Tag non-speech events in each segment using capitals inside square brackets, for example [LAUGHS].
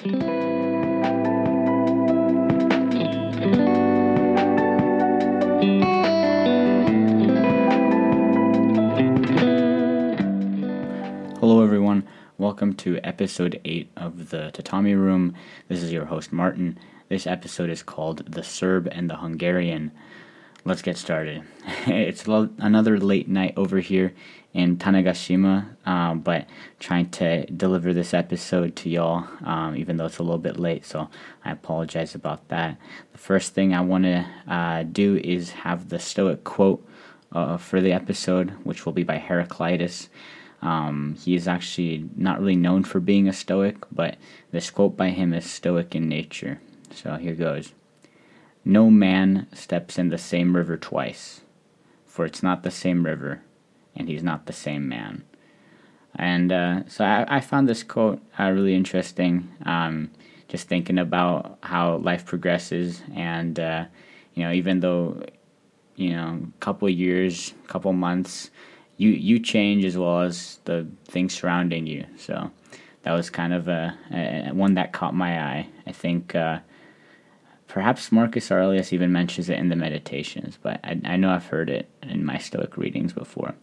Hello, everyone. Welcome to episode 8 of the Tatami Room. This is your host, Martin. This episode is called The Serb and the Hungarian. Let's get started. [LAUGHS] it's another late night over here in Tanegashima, um, but trying to deliver this episode to y'all, um, even though it's a little bit late, so I apologize about that. The first thing I want to uh, do is have the Stoic quote uh, for the episode, which will be by Heraclitus. Um, he is actually not really known for being a Stoic, but this quote by him is Stoic in nature. So here goes No man steps in the same river twice, for it's not the same river, and he's not the same man. And uh, so I, I, found this quote uh, really interesting. Um, just thinking about how life progresses, and uh, you know, even though you know, a couple years, couple months, you you change as well as the things surrounding you. So that was kind of a, a one that caught my eye. I think uh, perhaps Marcus Aurelius even mentions it in the Meditations, but I, I know I've heard it in my Stoic readings before.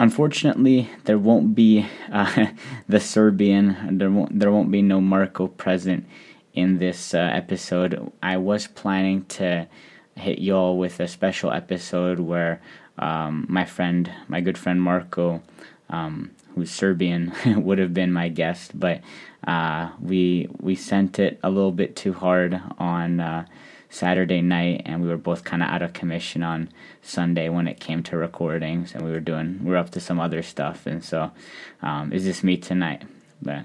Unfortunately, there won't be uh, [LAUGHS] the Serbian. There won't there won't be no Marko present in this uh, episode. I was planning to hit y'all with a special episode where um, my friend, my good friend Marko, um, who's Serbian, [LAUGHS] would have been my guest, but uh, we we sent it a little bit too hard on uh, Saturday night, and we were both kind of out of commission on Sunday when it came to recordings, and we were doing we are up to some other stuff, and so um, it's just me tonight. But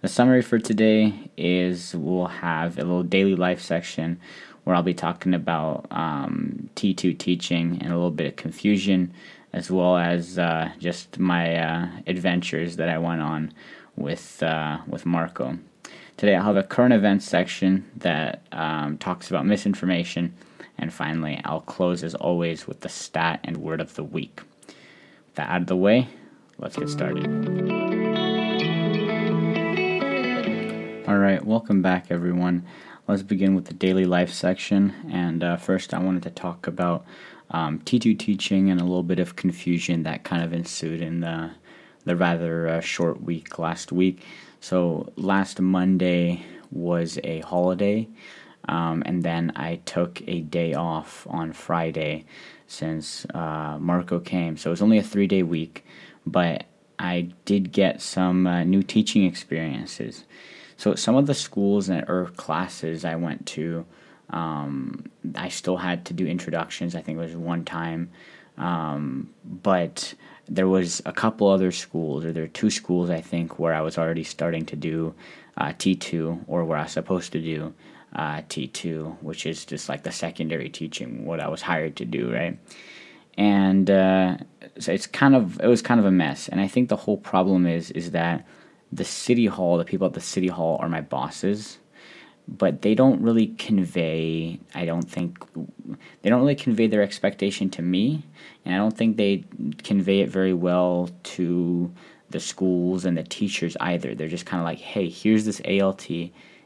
the summary for today is we'll have a little daily life section where I'll be talking about um, T2 teaching and a little bit of confusion, as well as uh, just my uh, adventures that I went on with uh, with Marko. Today I'll have a current events section that um, talks about misinformation, and finally I'll close as always with the stat and word of the week. With that out of the way, let's get started. All right, welcome back, everyone let's begin with the daily life section. And uh, first, I wanted to talk about um, T2 teaching and a little bit of confusion that kind of ensued in the, the rather uh, short week last week. So, last Monday was a holiday, um, and then I took a day off on Friday since uh, Marko came. So, it was only a three day week, but I did get some uh, new teaching experiences. So some of the schools and or classes I went to, um, I still had to do introductions. I think it was one time, um, but there was a couple other schools, or there are two schools I think where I was already starting to do uh, T two, or where I was supposed to do uh, T two, which is just like the secondary teaching, what I was hired to do, right? And uh, so it's kind of it was kind of a mess, and I think the whole problem is is that the city hall, the people at the city hall are my bosses, but they don't really convey, I don't think, they don't really convey their expectation to me, and I don't think they convey it very well to the schools and the teachers either. They're just kind of like, hey, here's this ALT,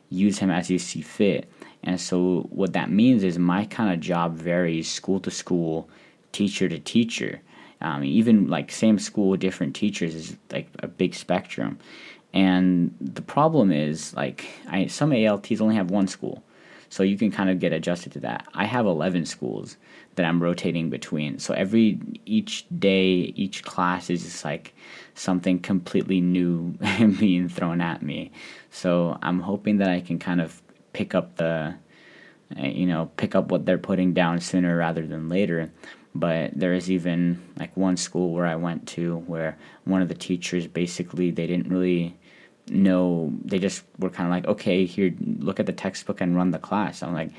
use him as you see fit. And so what that means is my kind of job varies school to school, teacher to teacher. Um, even like same school, different teachers is like a big spectrum. And the problem is, like, I, some ALTs only have one school. So you can kind of get adjusted to that. I have 11 schools that I'm rotating between. So every, each day, each class is just like something completely new [LAUGHS] being thrown at me. So I'm hoping that I can kind of pick up the, eh, you know, pick up what they're putting down sooner rather than later. But there is even like one school where I went to where one of the teachers basically they didn't really no, they just were kind of like, okay, here, look at the textbook and run the class. I'm like,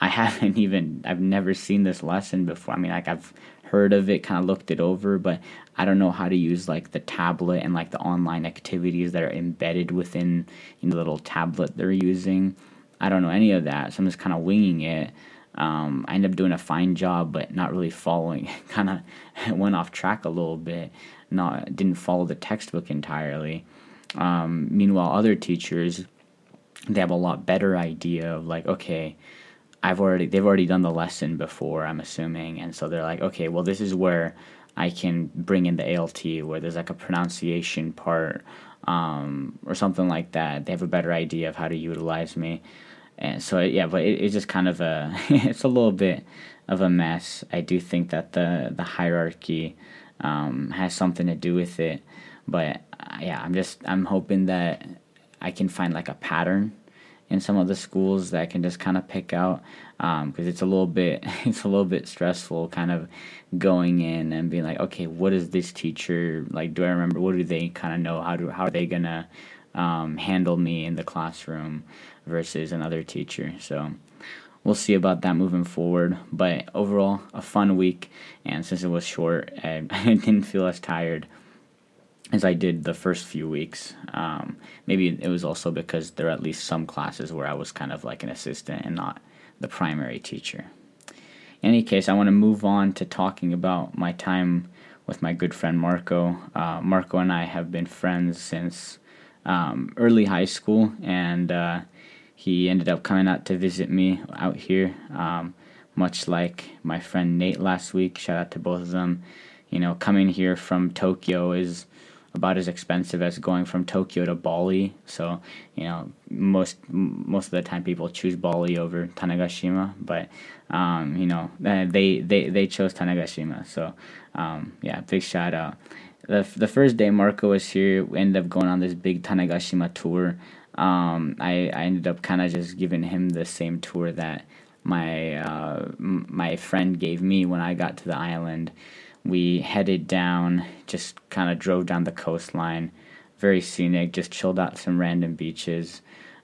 I [LAUGHS] haven't even, I've never seen this lesson before. I mean, like, I've heard of it, kind of looked it over, but I don't know how to use like the tablet and like the online activities that are embedded within you know, the little tablet they're using. I don't know any of that, so I'm just kind of winging it. Um, I ended up doing a fine job, but not really following. [LAUGHS] kind of went off track a little bit. Not didn't follow the textbook entirely. Um, meanwhile, other teachers, they have a lot better idea of like, okay, I've already they've already done the lesson before, I'm assuming, and so they're like, okay, well this is where I can bring in the ALT where there's like a pronunciation part um, or something like that. They have a better idea of how to utilize me. And so yeah, but it, it's just kind of a [LAUGHS] it's a little bit of a mess. I do think that the the hierarchy um, has something to do with it, but yeah, I'm just I'm hoping that I can find like a pattern in some of the schools that I can just kind of pick out because um, it's a little bit [LAUGHS] it's a little bit stressful kind of going in and being like okay what is this teacher like do I remember what do they kind of know? How do how are they gonna um, handle me in the classroom versus another teacher? So we'll see about that moving forward. But overall a fun week and since it was short [LAUGHS] I, I didn't feel as tired as I did the first few weeks. Um, maybe it was also because there are at least some classes where I was kind of like an assistant and not the primary teacher. In any case, I want to move on to talking about my time with my good friend Marko. Uh, Marko and I have been friends since um, early high school, and uh, he ended up coming out to visit me out here, um, much like my friend Nate last week. Shout out to both of them. You know, coming here from Tokyo is about as expensive as going from Tokyo to Bali. So you know most most of the time people choose Bali over Tanegashima, but um, you know they they they chose Tanegashima. So um, yeah, big shout out. The the first day Marko was here, we ended up going on this big Tanegashima tour. Um, I I ended up kind of just giving him the same tour that my uh, my friend gave me when I got to the island we headed down, just kind of drove down the coastline, very scenic, just chilled out some random beaches.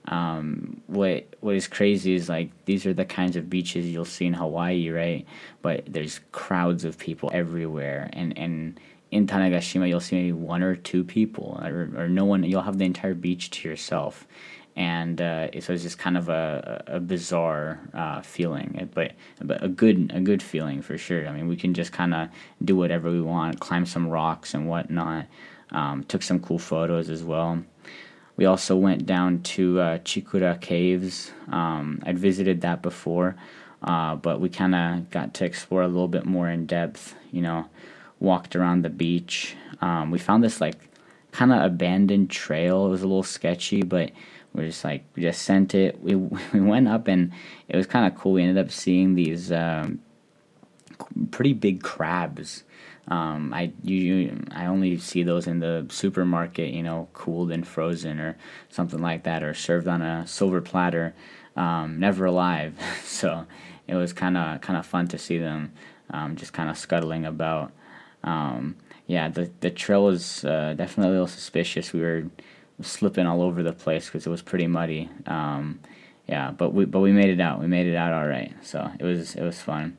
Um, what what is crazy is like these are the kinds of beaches you'll see in Hawaii, right? But there's crowds of people everywhere, and and in Tanegashima you'll see maybe one or two people, or, or no one. You'll have the entire beach to yourself, and uh, so it's just kind of a, a bizarre uh, feeling, but but a good a good feeling for sure. I mean, we can just kind of do whatever we want, climb some rocks and whatnot. Um, took some cool photos as well. We also went down to uh, Chikura Caves. Um, I'd visited that before, uh, but we kind of got to explore a little bit more in depth. You know, walked around the beach. Um, we found this like kind of abandoned trail. It was a little sketchy, but we're just like we just sent it. We [LAUGHS] we went up and it was kind of cool. We ended up seeing these um, pretty big crabs. Um, I you I only see those in the supermarket, you know, cooled and frozen or something like that, or served on a silver platter, um, never alive. [LAUGHS] so it was kind of kind of fun to see them, um, just kind of scuttling about. Um, yeah, the the trail was uh, definitely a little suspicious. We were slipping all over the place because it was pretty muddy. Um, yeah, but we but we made it out. We made it out all right. So it was it was fun.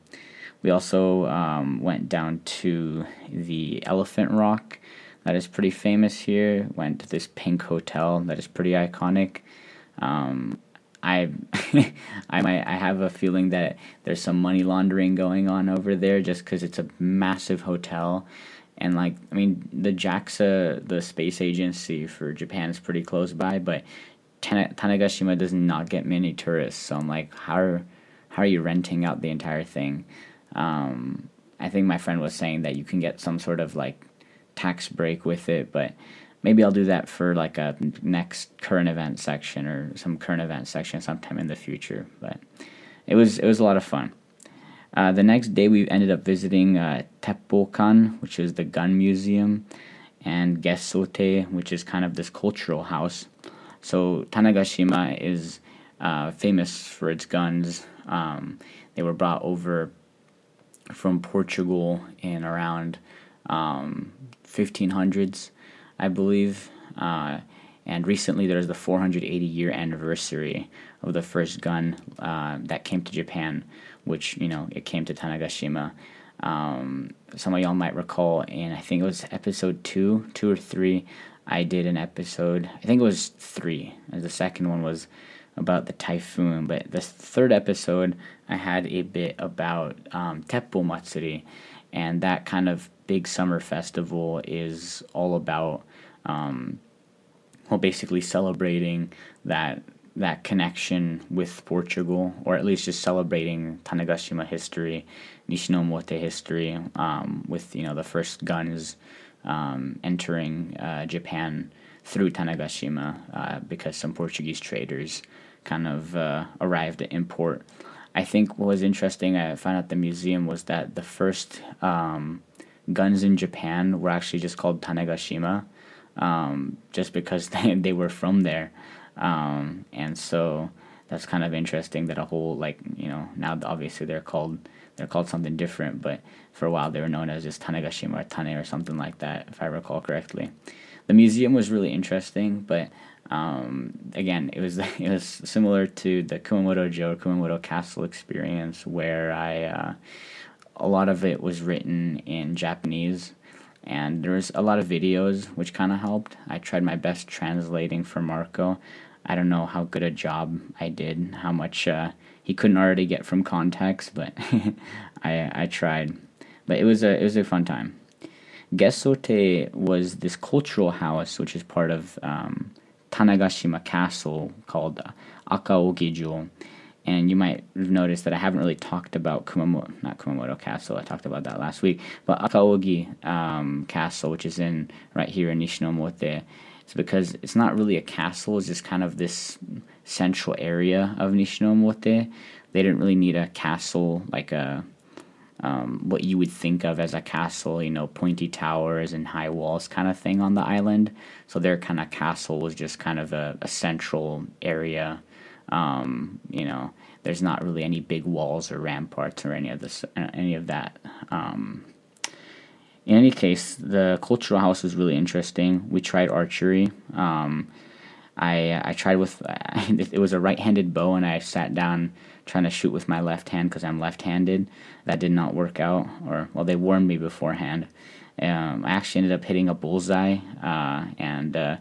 We also um, went down to the Elephant Rock, that is pretty famous here. Went to this pink hotel that is pretty iconic. Um, I [LAUGHS] I might I have a feeling that there's some money laundering going on over there just because it's a massive hotel and like I mean the JAXA, the space agency for Japan, is pretty close by, but Tanegashima does not get many tourists. So I'm like, how are how are you renting out the entire thing? Um, I think my friend was saying that you can get some sort of like tax break with it, but maybe I'll do that for like a next current event section or some current event section sometime in the future. But it was it was a lot of fun. Uh, the next day, we ended up visiting uh, which is the gun museum, and Gesote, which is kind of this cultural house. So Tanegashima is uh, famous for its guns. Um, they were brought over from Portugal in around um, 1500s, I believe. Uh, and recently, there's the 480 year anniversary of the first gun uh, that came to Japan, which you know it came to Tanegashima. Um, some of y'all might recall and I think it was episode two, two or three. I did an episode. I think it was three. The second one was about the typhoon, but the third episode I had a bit about um, Teppo Matsuri, and that kind of big summer festival is all about, um, well, basically celebrating that that connection with Portugal, or at least just celebrating Tanegashima history, Nishinomote history, um, with you know the first guns um, entering uh, Japan through Tanegashima uh, because some Portuguese traders kind of uh, arrived at import. I think what was interesting, I found out the museum was that the first um, guns in Japan were actually just called Tanegashima, um, just because [LAUGHS] they, they were from there. Um, and so that's kind of interesting that a whole like you know now obviously they're called they're called something different, but for a while they were known as just Tanegashima or Tane or something like that, if I recall correctly. The museum was really interesting, but um, again, it was [LAUGHS] it was similar to the Kumamoto-jo or Kumamoto Castle experience, where I uh, a lot of it was written in Japanese, and there was a lot of videos, which kind of helped. I tried my best translating for Marko. I don't know how good a job I did, how much uh, he couldn't already get from context, but [LAUGHS] I I tried. But it was a it was a fun time. Gesote was this cultural house, which is part of um, Tanegashima Castle called Akaogijo. And you might have noticed that I haven't really talked about Kumamoto, not Kumamoto Castle. I talked about that last week, but Akaogi um, Castle, which is in right here in Nishinomote. It's because it's not really a castle; it's just kind of this central area of Nishinomote. They didn't really need a castle like a um, what you would think of as a castle, you know, pointy towers and high walls kind of thing on the island. So their kind of castle was just kind of a, a central area. Um, you know, there's not really any big walls or ramparts or any of this, any of that. Um, in any case, the cultural house was really interesting. We tried archery. Um, I I tried with [LAUGHS] it was a right-handed bow, and I sat down trying to shoot with my left hand because I'm left-handed. That did not work out, or well, they warned me beforehand. Um, I actually ended up hitting a bullseye uh, and uh,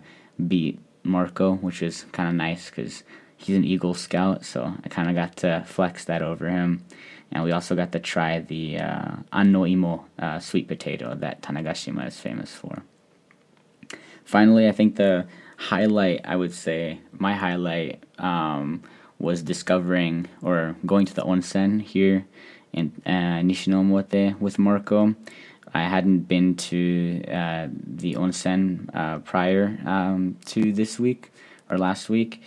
beat Marko, which is kind of nice because he's an Eagle Scout, so I kind of got to flex that over him. And we also got to try the uh, anno imo uh, sweet potato that Tanegashima is famous for. Finally, I think the highlight, I would say, my highlight um, was discovering or going to the onsen here in uh, Nishinomote with Marko. I hadn't been to uh, the onsen uh, prior um, to this week or last week,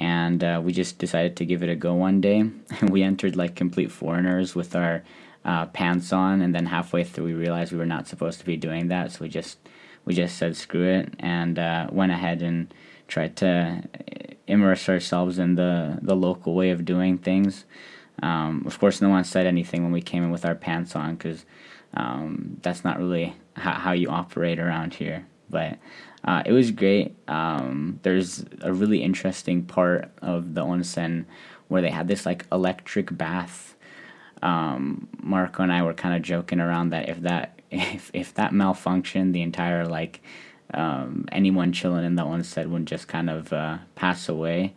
and uh, we just decided to give it a go one day. [LAUGHS] we entered like complete foreigners with our uh, pants on, and then halfway through we realized we were not supposed to be doing that, so we just we just said screw it and uh, went ahead and tried to immerse ourselves in the, the local way of doing things. Um, of course, no one said anything when we came in with our pants on because um, that's not really how, how you operate around here. But uh, it was great. Um, there's a really interesting part of the onsen where they had this like electric bath. Um, Marko and I were kind of joking around that if that [LAUGHS] if if that malfunctioned, the entire like um, anyone chilling in the onsen would just kind of uh, pass away.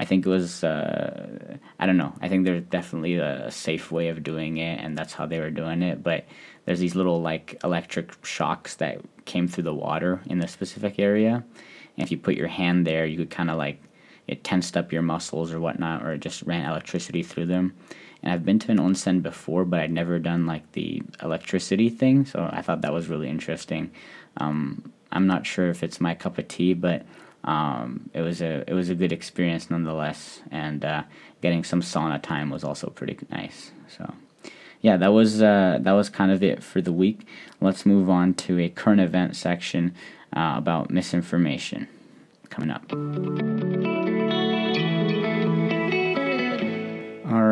I think it was uh, I don't know. I think there's definitely a safe way of doing it, and that's how they were doing it. But there's these little like electric shocks that came through the water in the specific area, and if you put your hand there, you could kind of like it tensed up your muscles or whatnot, or it just ran electricity through them. And I've been to an onsen before, but I'd never done like the electricity thing, so I thought that was really interesting. Um, I'm not sure if it's my cup of tea, but um, it was a it was a good experience nonetheless, and uh, getting some sauna time was also pretty nice. So, yeah, that was uh, that was kind of it for the week. Let's move on to a current event section uh, about misinformation coming up.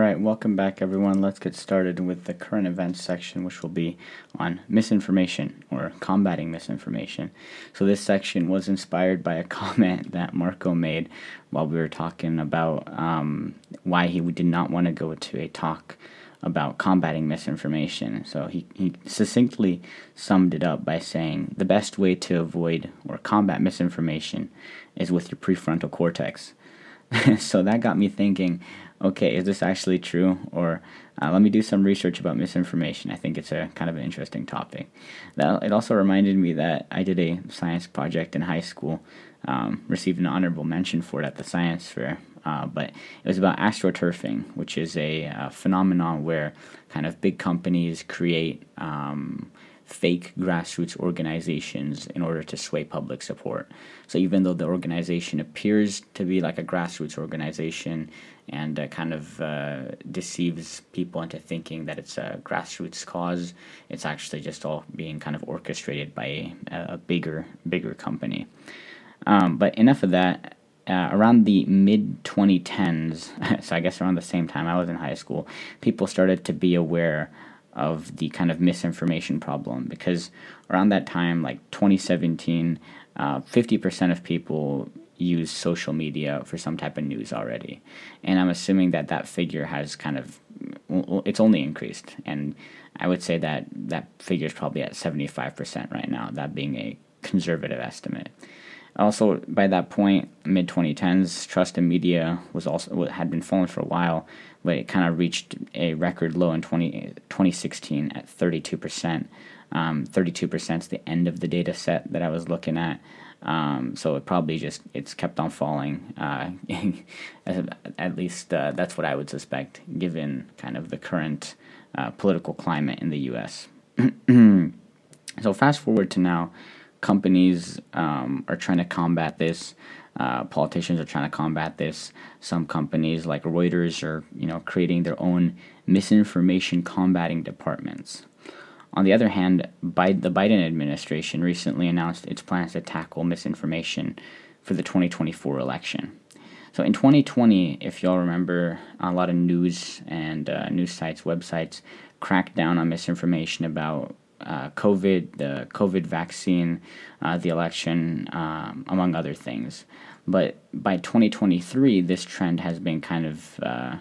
All right, welcome back, everyone. Let's get started with the current events section, which will be on misinformation or combating misinformation. So, this section was inspired by a [LAUGHS] comment that Marko made while we were talking about um, why he did not want to go to a talk about combating misinformation. So, he, he succinctly summed it up by saying the best way to avoid or combat misinformation is with your prefrontal cortex. [LAUGHS] so, that got me thinking okay, is this actually true? Or uh, let me do some research about misinformation. I think it's a kind of an interesting topic. That, it also reminded me that I did a science project in high school, um, received an honorable mention for it at the science fair. Uh, but it was about astroturfing, which is a, a, phenomenon where kind of big companies create um, fake grassroots organizations in order to sway public support. So even though the organization appears to be like a grassroots organization and uh, kind of uh, deceives people into thinking that it's a grassroots cause, it's actually just all being kind of orchestrated by a, a bigger bigger company. Um, but enough of that. Uh, around the mid 2010s, [LAUGHS] so I guess around the same time I was in high school, people started to be aware of the kind of misinformation problem because around that time, like 2017, uh, 50% of people use social media for some type of news already. And I'm assuming that that figure has kind of, it's only increased. And I would say that that figure is probably at 75% right now, that being a conservative estimate. Also, by that point, mid 2010s, trust in media was also had been falling for a while, but it kind of reached a record low in 20, 2016 at 32%. Um, 32% is the end of the data set that I was looking at. Um, so it probably just it's kept on falling. Uh, [LAUGHS] at least uh, that's what I would suspect, given kind of the current uh, political climate in the U.S. [CLEARS THROAT] so fast forward to now, companies um, are trying to combat this. Uh, politicians are trying to combat this. Some companies, like Reuters, are you know creating their own misinformation combating departments. On the other hand, the Biden administration recently announced its plans to tackle misinformation for the 2024 election. So in 2020, if y'all remember, a lot of news and uh, news sites, websites cracked down on misinformation about uh, COVID, the COVID vaccine, uh, the election, um, among other things. But by 2023, this trend has been kind of uh,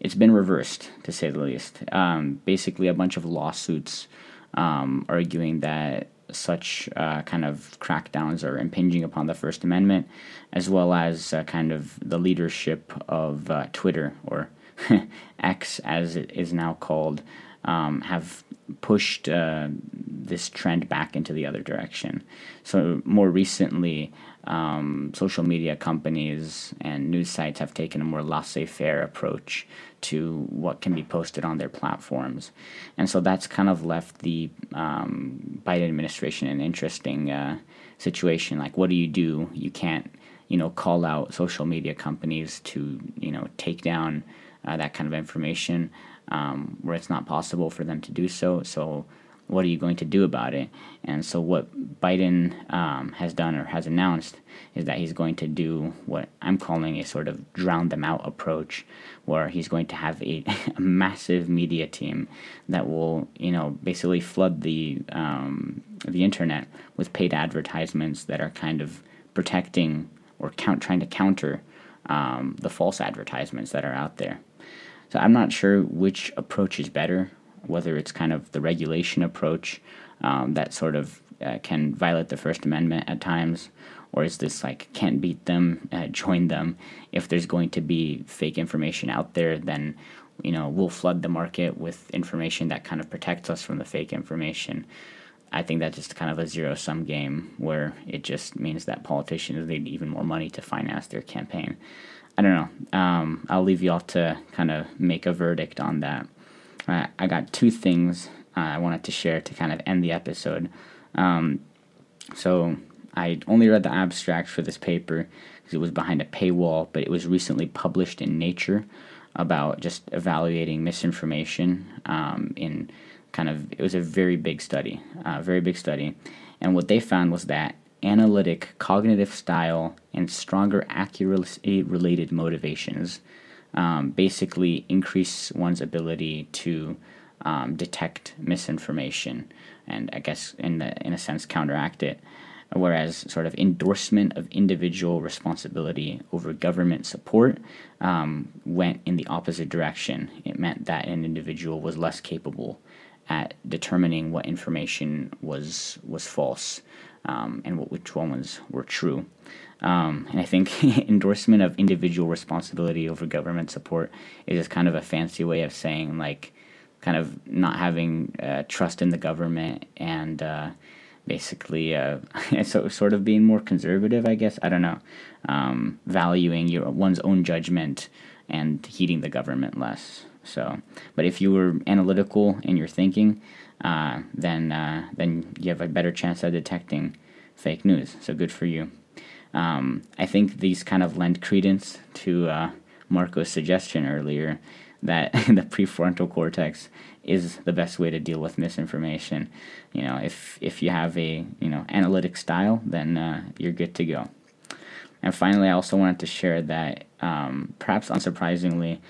it's been reversed to say the least. Um, basically, a bunch of lawsuits um, arguing that such uh, kind of crackdowns are impinging upon the First Amendment, as well as uh, kind of the leadership of Twitter or [LAUGHS] X, as it is now called, um, have pushed uh, this trend back into the other direction. So, more recently, um, social media companies and news sites have taken a more laissez faire approach to what can be posted on their platforms. And so that's kind of left the um, Biden administration in an interesting uh, situation. Like, what do you do? You can't, you know, call out social media companies to, you know, take down uh, that kind of information um, where it's not possible for them to do so. So, what are you going to do about it? And so, what Biden um, has done or has announced is that he's going to do what I'm calling a sort of drown them out approach, where he's going to have a, [LAUGHS] a massive media team that will, you know, basically flood the um, the internet with paid advertisements that are kind of protecting or count trying to counter um, the false advertisements that are out there. So I'm not sure which approach is better, whether it's kind of the regulation approach um, that sort of uh, can violate the First Amendment at times, or is this like can't beat them, uh, join them? If there's going to be fake information out there, then you know we'll flood the market with information that kind of protects us from the fake information. I think that's just kind of a zero sum game where it just means that politicians need even more money to finance their campaign. I don't know. Um, I'll leave y'all to kind of make a verdict on that. Uh, I got two things uh, I wanted to share to kind of end the episode. Um, so I only read the abstract for this paper because it was behind a paywall, but it was recently published in Nature about just evaluating misinformation um, in kind of it was a very big study, uh, very big study, and what they found was that analytic cognitive style, and stronger accuracy related motivations um, basically increase one's ability to um, detect misinformation and I guess in the, in a sense counteract it. Whereas sort of endorsement of individual responsibility over government support um, went in the opposite direction. It meant that an individual was less capable at determining what information was was false um, and what, which ones were true. Um, and I think [LAUGHS] endorsement of individual responsibility over government support is just kind of a fancy way of saying like kind of not having uh, trust in the government and uh, basically uh, [LAUGHS] so sort of being more conservative, I guess. I don't know, um, valuing your one's own judgment and heeding the government less. So, but if you were analytical in your thinking, uh, then uh, then you have a better chance at detecting fake news. So good for you. Um, I think these kind of lend credence to uh, Marko's suggestion earlier that [LAUGHS] the prefrontal cortex is the best way to deal with misinformation. You know, if if you have a you know analytic style, then uh, you're good to go. And finally, I also wanted to share that um, perhaps unsurprisingly,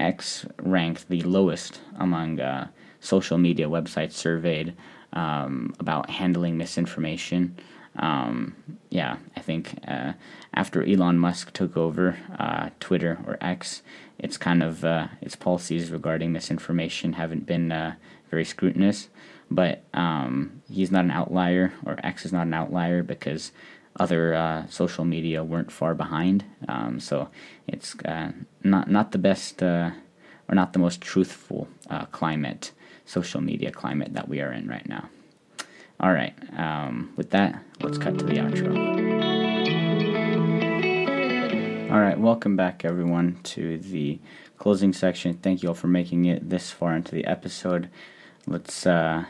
X ranked the lowest among uh, social media websites surveyed um, about handling misinformation. Um, yeah, I think uh, after Elon Musk took over uh, Twitter or X, it's kind of uh, its policies regarding misinformation haven't been uh, very scrutinous. But um, he's not an outlier, or X is not an outlier because other uh, social media weren't far behind. Um, so it's uh, not not the best or not the most truthful climate, social media climate that we are in right now. All right. Um, with that, let's cut to the outro. All right. Welcome back, everyone, to the closing section. Thank you all for making it this far into the episode. Let's uh,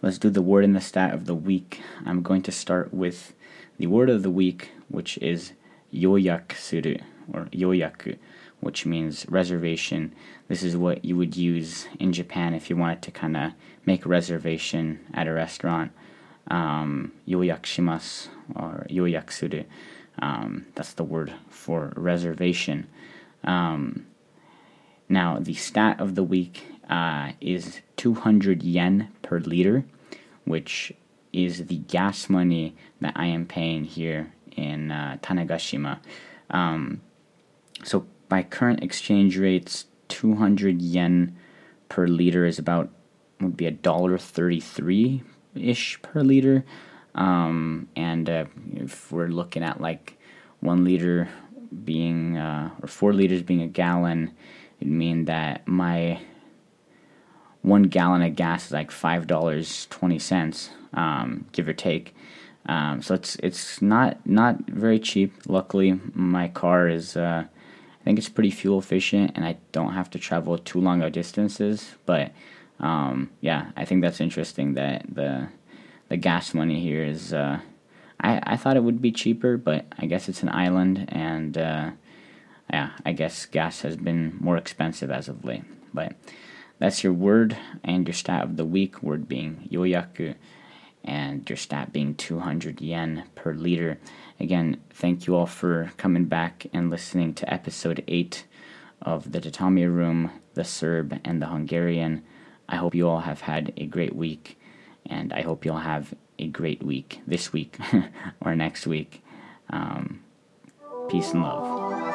let's do the word and the stat of the week. I'm going to start with the word of the week, which is yoyaku or yoyaku, which means reservation. This is what you would use in Japan if you wanted to kind of make a reservation at a restaurant. Um, yoyakushimasu or yoyakusuru. Um, that's the word for reservation. Um, now, the stat of the week uh, is 200 yen per liter, which is the gas money that I am paying here in uh, Tanegashima. Um, so, by current exchange rates, 200 yen per liter is about would be a dollar 33 ish per liter. Um, and uh, if we're looking at like one liter being, uh, or four liters being a gallon, it'd mean that my one gallon of gas is like five dollars twenty cents, um, give or take. Um, so it's it's not not very cheap. Luckily, my car is uh, think it's pretty fuel efficient, and I don't have to travel too long of distances. But um, yeah, I think that's interesting that the the gas money here is. Uh, I I thought it would be cheaper, but I guess it's an island, and uh, yeah, I guess gas has been more expensive as of late. But that's your word and your stat of the week. Word being yoyaku, and your stat being 200 yen per liter. Again, thank you all for coming back and listening to episode 8 of the Tatami Room, the Serb, and the Hungarian. I hope you all have had a great week, and I hope you'll have a great week this week [LAUGHS] or next week. Um, peace and love.